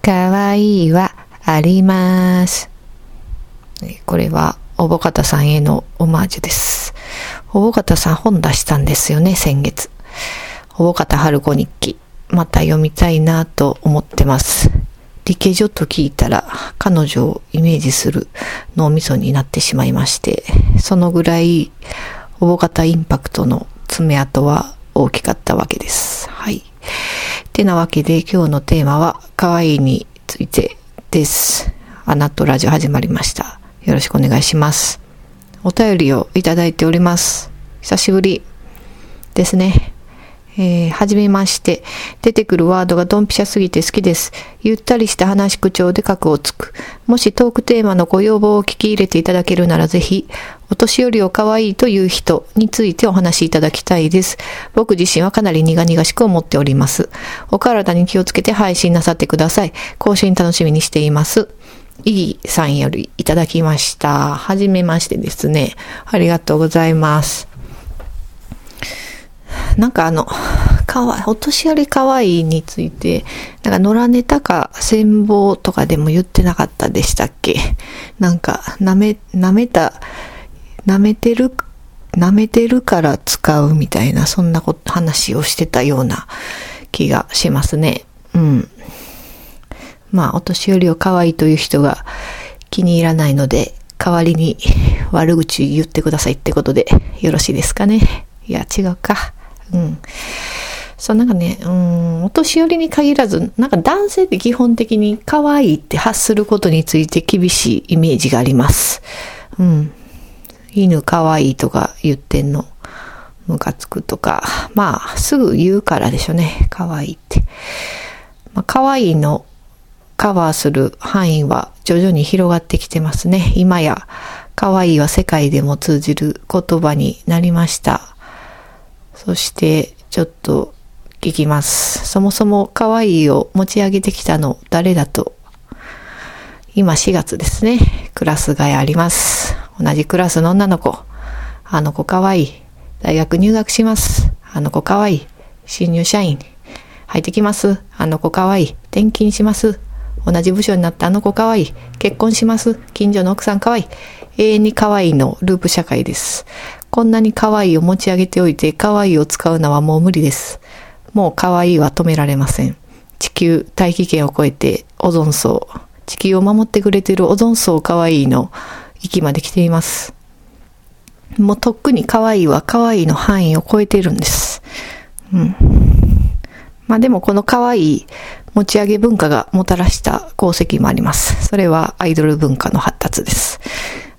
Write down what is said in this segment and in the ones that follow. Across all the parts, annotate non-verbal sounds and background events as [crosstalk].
かわいいはあります。これは、おぼかたさんへのオマージュです。おぼかたさん本出したんですよね、先月。おぼかた春子日記。また読みたいなと思ってます。理系女と聞いたら、彼女をイメージする脳みそになってしまいまして、そのぐらい、おぼかたインパクトの爪痕は大きかったわけです。はい。てなわけで今日のテーマは、可愛いについてです。アナとラジオ始まりました。よろしくお願いします。お便りをいただいております。久しぶりですね。えー、はじめまして。出てくるワードがドンピシャすぎて好きです。ゆったりした話口調で格をつく。もしトークテーマのご要望を聞き入れていただけるならぜひ、お年寄りを可愛いという人についてお話しいただきたいです。僕自身はかなり苦々しく思っております。お体に気をつけて配信なさってください。更新楽しみにしています。いいさんよりいただきました。はじめましてですね。ありがとうございます。なんかあの、かわい、お年寄り可愛いについて、なんか野良ネタか戦望とかでも言ってなかったでしたっけ？なんか、舐め、舐めた、舐めてる、舐めてるから使うみたいな、そんなこと、話をしてたような気がしますね。うん。まあ、お年寄りを可愛いという人が気に入らないので、代わりに悪口言ってくださいってことでよろしいですかね？いや、違うか。うん。そう、なんかね、うん、お年寄りに限らず、なんか男性って基本的に可愛いって発することについて厳しいイメージがあります。うん。犬可愛いとか言ってんの、ムカつくとか、まあ、すぐ言うからでしょうね。可愛いって。まあ、可愛いのカバーする範囲は徐々に広がってきてますね。今や、可愛いは世界でも通じる言葉になりました。そして、ちょっと聞きます。そもそも可愛いを持ち上げてきたの誰だと。今4月ですね。クラス替えあります。同じクラスの女の子。あの子可愛い。大学入学します。あの子可愛い。新入社員。入ってきます。あの子可愛い。転勤します。同じ部署になったあの子可愛い。結婚します。近所の奥さん可愛い。永遠に可愛いのループ社会です。こんなに可愛いを持ち上げておいて可愛いを使うのはもう無理です。もう可愛いは止められません。地球大気圏を超えてオゾン層。地球を守ってくれてるオゾン層可愛いの域まで来ています。もうとっくに可愛いは可愛いの範囲を超えているんです。うん。まあでもこの可愛い持ち上げ文化がもたらした功績もあります。それはアイドル文化の発達です。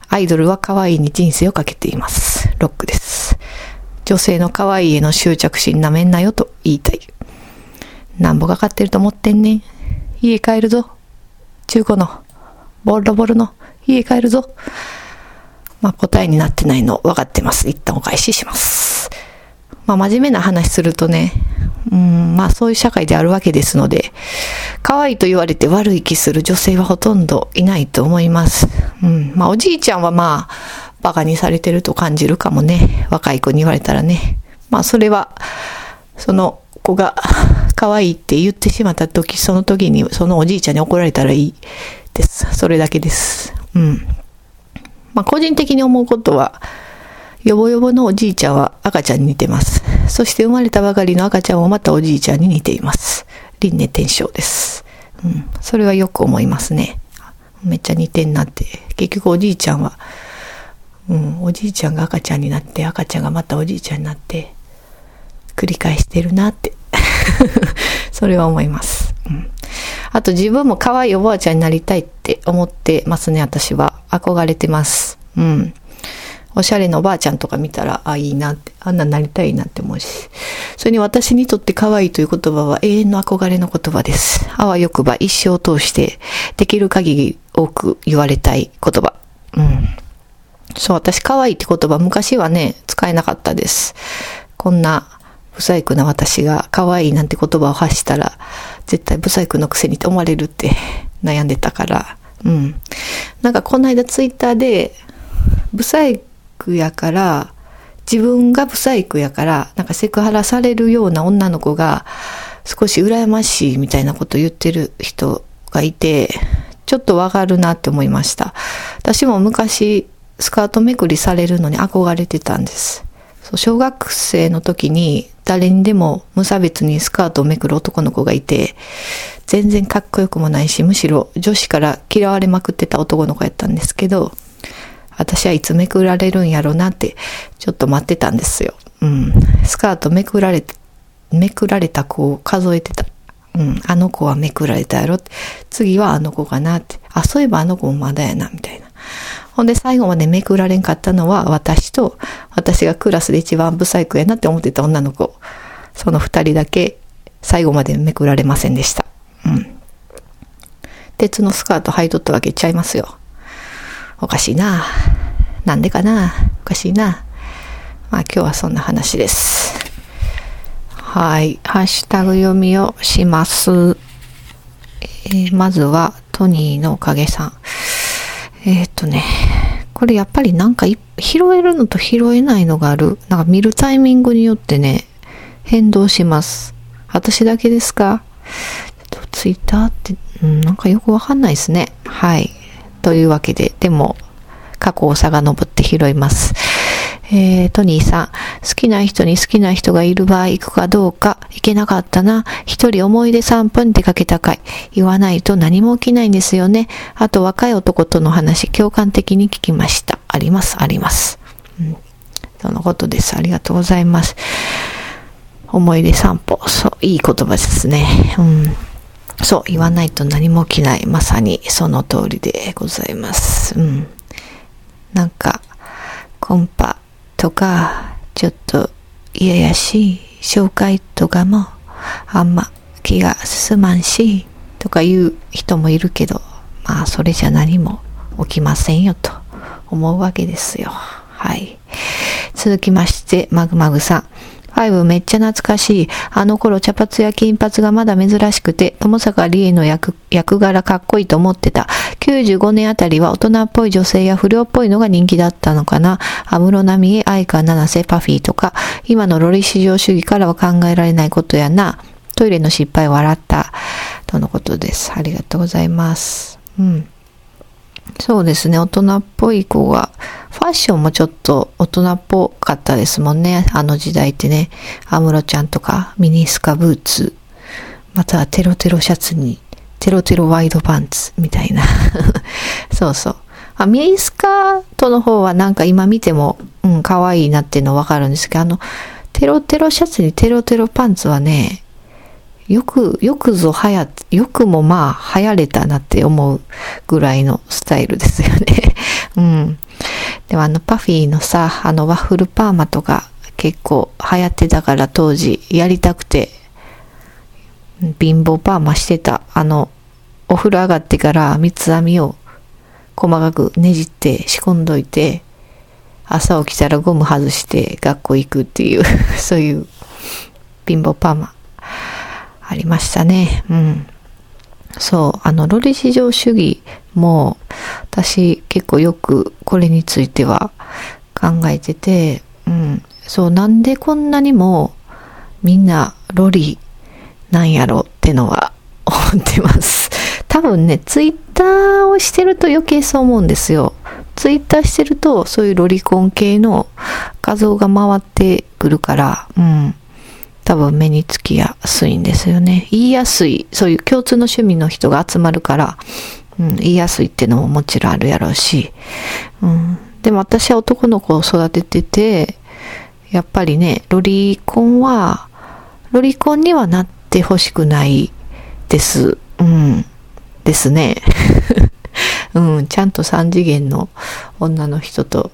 アイドルは可愛いに人生をかけています。ロックです。女性の可愛いへの執着心なめんなよと言いたい。なんぼかかってると思ってんねん。家帰るぞ。中古の、ボロボロの家帰るぞ。まあ答えになってないの分かってます。一旦お返しします。まあ真面目な話するとね、うん、まあそういう社会であるわけですので、可愛いと言われて悪い気する女性はほとんどいないと思います。うん、まあおじいちゃんはまあ、バカにされてると感じるかもね。若い子に言われたらね。まあそれは、その子が [laughs] 可愛いって言ってしまった時、その時にそのおじいちゃんに怒られたらいいです。それだけです。うん。まあ個人的に思うことは、よぼよぼのおじいちゃんは赤ちゃんに似てます。そして生まれたばかりの赤ちゃんもまたおじいちゃんに似ています。輪廻転生です。うん。それはよく思いますね。めっちゃ似てんなって。結局おじいちゃんは、うん、おじいちゃんが赤ちゃんになって、赤ちゃんがまたおじいちゃんになって、繰り返してるなって。[laughs] それは思います。うん。あと自分も可愛いおばあちゃんになりたいって思ってますね、私は。憧れてます。うん。おしゃれなおばあちゃんとか見たら、あ、いいなって、あんなになりたいなって思うし。それに私にとって可愛いという言葉は永遠の憧れの言葉です。あわよくば一生を通して、できる限り多く言われたい言葉。うん。そう、私可愛いって言葉昔はね、使えなかったです。こんな、不細工な私が可愛いなんて言葉を発したら、絶対不細工のくせにって思われるって悩んでたから、うん。なんかこの間ツイッターで、ブサイクやから、自分がブサイクやから、なんかセクハラされるような女の子が少し羨ましいみたいなこと言ってる人がいて、ちょっとわかるなって思いました。私も昔スカートめくりされるのに憧れてたんです。小学生の時に誰にでも無差別にスカートをめくる男の子がいて、全然かっこよくもないし、むしろ女子から嫌われまくってた男の子やったんですけど、私はいつめくられるんやろうなって、ちょっと待ってたんですよ。うん。スカートめくられて、めくられた子を数えてた。うん。あの子はめくられたやろって。次はあの子かなって。あ、そういえばあの子もまだやな、みたいな。ほんで最後までめくられんかったのは私と、私がクラスで一番ブサイクやなって思ってた女の子。その二人だけ最後までめくられませんでした。うん。鉄のスカート履いとったわけちゃいますよ。おかしいな。なんでかな。おかしいな。まあ今日はそんな話です。はい。ハッシュタグ読みをします。えーまずはトニーのおかげさん。えーっとね、これやっぱりなんか拾えるのと拾えないのがある。なんか見るタイミングによってね、変動します。私だけですか？ちょっとツイッターって、うん、なんかよくわかんないですね。はい。というわけで、でも、過去を遡って拾います。えー、トニーさん、好きな人に好きな人がいる場合行くかどうか、行けなかったな。一人思い出3分出かけたかい。言わないと何も起きないんですよね。あと若い男との話、共感的に聞きました。あります、あります。うん。そのことです。ありがとうございます。思い出散歩。そう、いい言葉ですね。うん。そう、言わないと何も起きない。まさにその通りでございます。うん。なんか、コンパとか、ちょっと嫌やし、紹介とかも、あんま気が進まんし、とか言う人もいるけど、まあ、それじゃ何も起きませんよ、と思うわけですよ。はい。続きまして、マグマグさん。ファイブめっちゃ懐かしい。あの頃茶髪や金髪がまだ珍しくて、友坂理恵の役役柄かっこいいと思ってた。95年あたりは大人っぽい女性や不良っぽいのが人気だったのかな。安室奈美恵、愛川七瀬、パフィーとか、今のロリ至上主義からは考えられないことやな。トイレの失敗を笑った。とのことです。ありがとうございます。うん。そうですね、大人っぽい子が、ファッションもちょっと大人っぽかったですもんね、あの時代ってね。アムロちゃんとか、ミニスカブーツ、またはテロテロシャツに、テロテロワイドパンツ、みたいな。[laughs] そうそう。あ、ミニスカートの方はなんか今見ても、うん、可愛いなっていうのわかるんですけど、あの、テロテロシャツにテロテロパンツはね、よく、よくぞ流行っ、よくもまあ流行れたなって思うぐらいのスタイルですよね。[laughs] うん。でもあのパフィーのさ、あのワッフルパーマとか結構流行ってたから当時やりたくて、貧乏パーマしてた。あの、お風呂上がってから三つ編みを細かくねじって仕込んどいて、朝起きたらゴム外して学校行くっていう、[laughs] そういう貧乏パーマ。ありましたね。うん。そう、あの、ロリ至上主義も、私結構よくこれについては考えてて、うん。そう、なんでこんなにもみんなロリなんやろってのは [laughs] 思ってます。多分ね、ツイッターをしてると余計そう思うんですよ。ツイッターしてるとそういうロリコン系の画像が回ってくるから、うん。多分目につきやすいんですよね。言いやすい、そういう共通の趣味の人が集まるから、うん、言いやすいっていうのももちろんあるやろうし、うん、でも私は男の子を育ててて、やっぱりね、ロリコンは、ロリコンにはなってほしくないです。うん、ですね。[laughs] うん、ちゃんと三次元の女の人と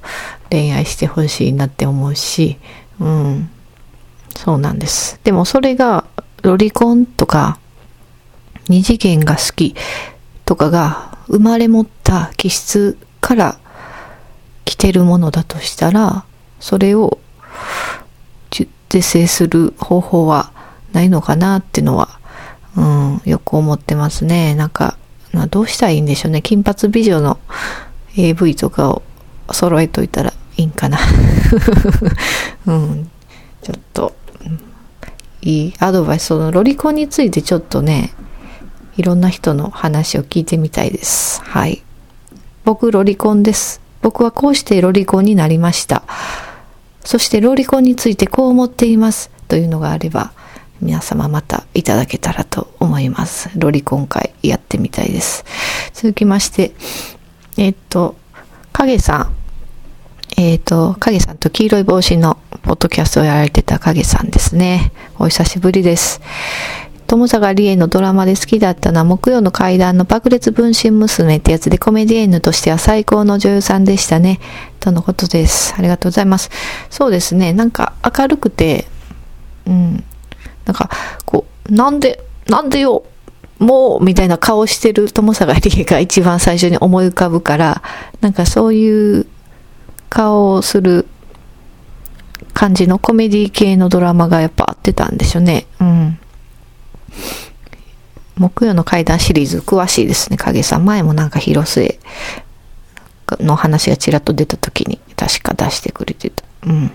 恋愛してほしいなって思うし、うん、そうなんです。でもそれが、ロリコンとか、二次元が好きとかが生まれ持った気質から来てるものだとしたら、それを是正する方法はないのかなっていうのは、うん、よく思ってますね。なんか、まあ、どうしたらいいんでしょうね。金髪美女の AV とかを揃えといたらいいんかな。[laughs] うん。ちょっと、いいアドバイス。そのロリコンについてちょっとね、いろんな人の話を聞いてみたいです。はい。僕、ロリコンです。僕はこうしてロリコンになりました。そしてロリコンについてこう思っています。というのがあれば、皆様またいただけたらと思います。ロリコン会やってみたいです。続きまして、えっと、影さん。えっ、と、影さんと黄色い帽子のポッドキャストをやられてた影さんですね。お久しぶりです。友坂理恵のドラマで好きだったのは木曜の階段の爆裂分身娘ってやつでコメディエンヌとしては最高の女優さんでしたね。とのことです。ありがとうございます。そうですね。なんか明るくて、うん。なんか、こう、なんで、なんでよ、もう、みたいな顔してる友坂理恵が一番最初に思い浮かぶから、なんかそういう顔をする感じのコメディ系のドラマがやっぱ合ってたんでしょうね。うん。木曜の階段シリーズ詳しいですね、影さん。前もなんか広末の話がちらっと出た時に確か出してくれてた。うん。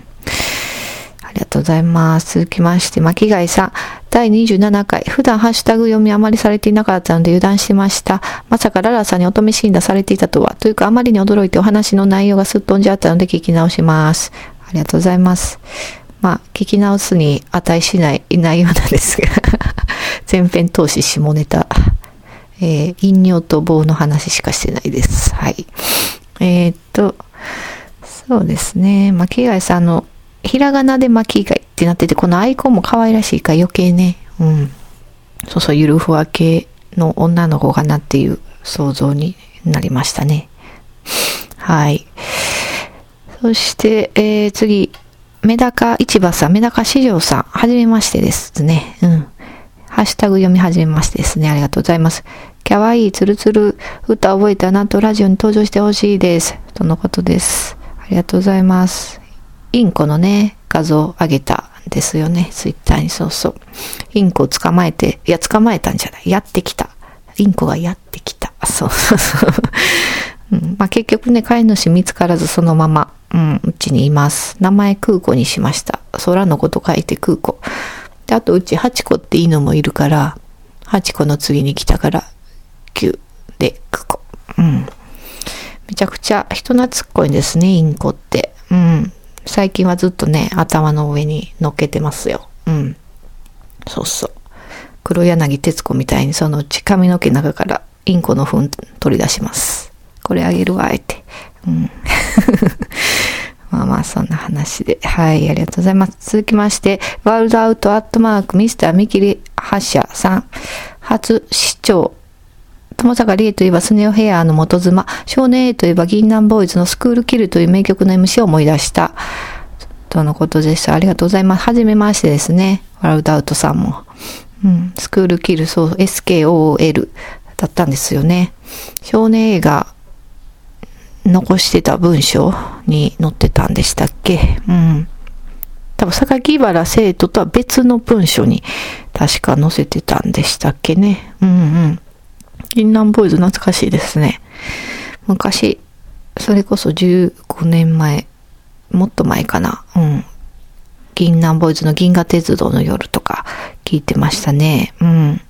ありがとうございます。続きまして、巻貝さん。第27回。普段ハッシュタグ読みあまりされていなかったので油断しました。まさかララさんに乙女診断されていたとは。というかあまりに驚いてお話の内容がすっ飛んじゃったので聞き直します。ありがとうございます。まあ、聞き直すに値しない内容なんですが [laughs] 前編投資下ネタ、えー、飲料と棒の話しかしてないです。はい。えー、っと、そうですね。巻貝さんの、ひらがなで巻貝ってなってて、このアイコンも可愛らしいから余計ね、うん。そうそう、ゆるふわ系の女の子かなっていう想像になりましたね。はい。そして、えー、次、メダカ市場さん、メダカ市場さん、はじめましてですね。うん。ハッシュタグ読み始めましてですね。ありがとうございます。かわいいツルツル歌覚えたなとラジオに登場してほしいです。とのことです。ありがとうございます。インコのね、画像上げたんですよね。ツイッターにそうそう。インコを捕まえて、いや、捕まえたんじゃない。やってきた。インコがやってきた。そうそうそう。[laughs] うん、まあ、結局ね、飼い主見つからずそのまま、うん、うちにいます。名前空子にしました。空のこと書いて空子。で、あとうち八子って犬もいるから、八子の次に来たから、9で空子。うん。めちゃくちゃ人懐っこいんですね、インコって。うん。最近はずっとね、頭の上に乗っけてますよ。うん。そうそう。黒柳徹子みたいにそのうち髪の毛中からインコの糞取り出します。これあげるわ、って。うん。[laughs] まあまあ、そんな話で。はい、ありがとうございます。続きまして、ワールドアウトアットマークミスター見切り発射さん、初市長、友坂理恵といえばスネオヘアーの元妻、少年 A といえば銀杏ボーイズのスクールキルという名曲の MC を思い出した。とのことでした。ありがとうございます。はじめましてですね。ワールドアウトさんも。うん、スクールキル、そう、SKOL だったんですよね。少年 A が残してた文章に載ってたんでしたっけ？うん。多分、榊原生徒とは別の文書に確か載せてたんでしたっけね。うんうん。銀杏 BOYZ懐かしいですね。昔、それこそ15年前、もっと前かな。うん。銀杏 BOYZの銀河鉄道の夜とか聞いてましたね。うん。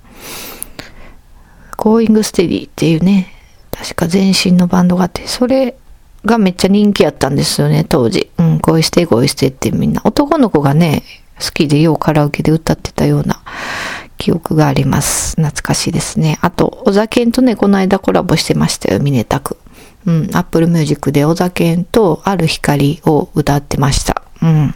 GOING STEADY っていうね、確か前身のバンドがあって、それがめっちゃ人気やったんですよね、当時。うん、恋して恋してってみんな。男の子がね、好きでようカラオケで歌ってたような記憶があります。懐かしいですね。あと、オザケンとね、この間コラボしてましたよ、峯田くん。うん、 Apple Music でオザケンとある光を歌ってました。うん。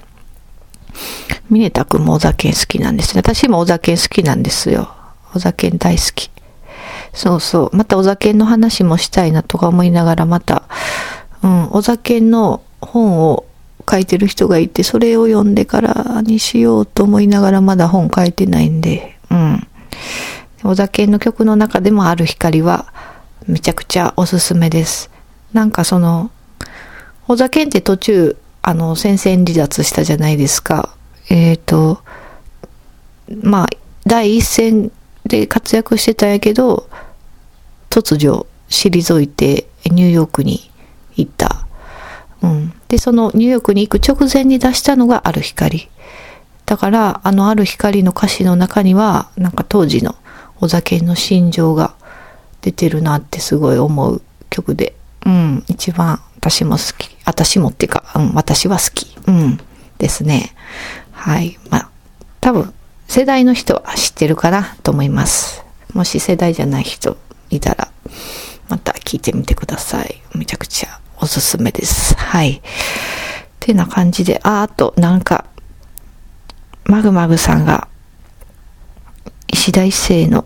峯田くんもオザケン好きなんですね。私もオザケン好きなんですよ。オザケン大好き。そうそう。またオザケンの話もしたいなとか思いながら、また、うん、オザケンの本を書いてる人がいて、それを読んでからにしようと思いながらまだ本書いてないんで、うん。お酒の曲の中でもある光はめちゃくちゃおすすめです。なんかその、お酒って途中、あの、戦線離脱したじゃないですか。えっ、ー、と、まあ、第一線で活躍してたんやけど、突如退いてニューヨークに行った。うん。で、そのニューヨークに行く直前に出したのがある光。だから、あのある光の歌詞の中には、なんか当時のお酒の心情が出てるなってすごい思う曲で。うん。一番私も好き。私もっていうか、うん、私は好き。うん。ですね。はい。まあ、多分、世代の人は知ってるかなと思います。もし世代じゃない人いたら、また聞いてみてください。めちゃくちゃおすすめです。はい。ってな感じで、あ、あと、なんか、マグマグさんが、石田一世の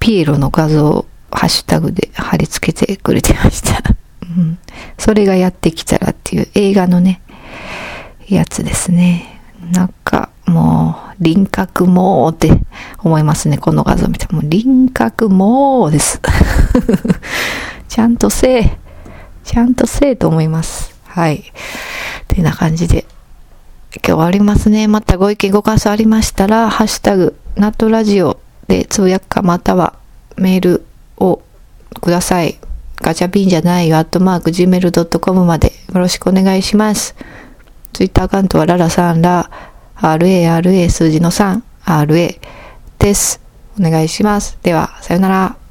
ピエロの画像をハッシュタグで貼り付けてくれてました。うん。それがやってきたらっていう映画のね、やつですね。なんか、もう、輪郭もーって思いますね。この画像見ても、輪郭もーです。[laughs] ちゃんとせえ。ちゃんとせえと思います。はい。ってな感じで、今日終わりますね。またご意見ご感想ありましたら、ハッシュタグ、ナットラジオでつぶやくか、またはメールをください。ガチャピンじゃないよ、アットマーク gmail.com までよろしくお願いします。ツイッターアカウントはララさんら、RARA 数字の3、RA です。お願いします。では、さよなら。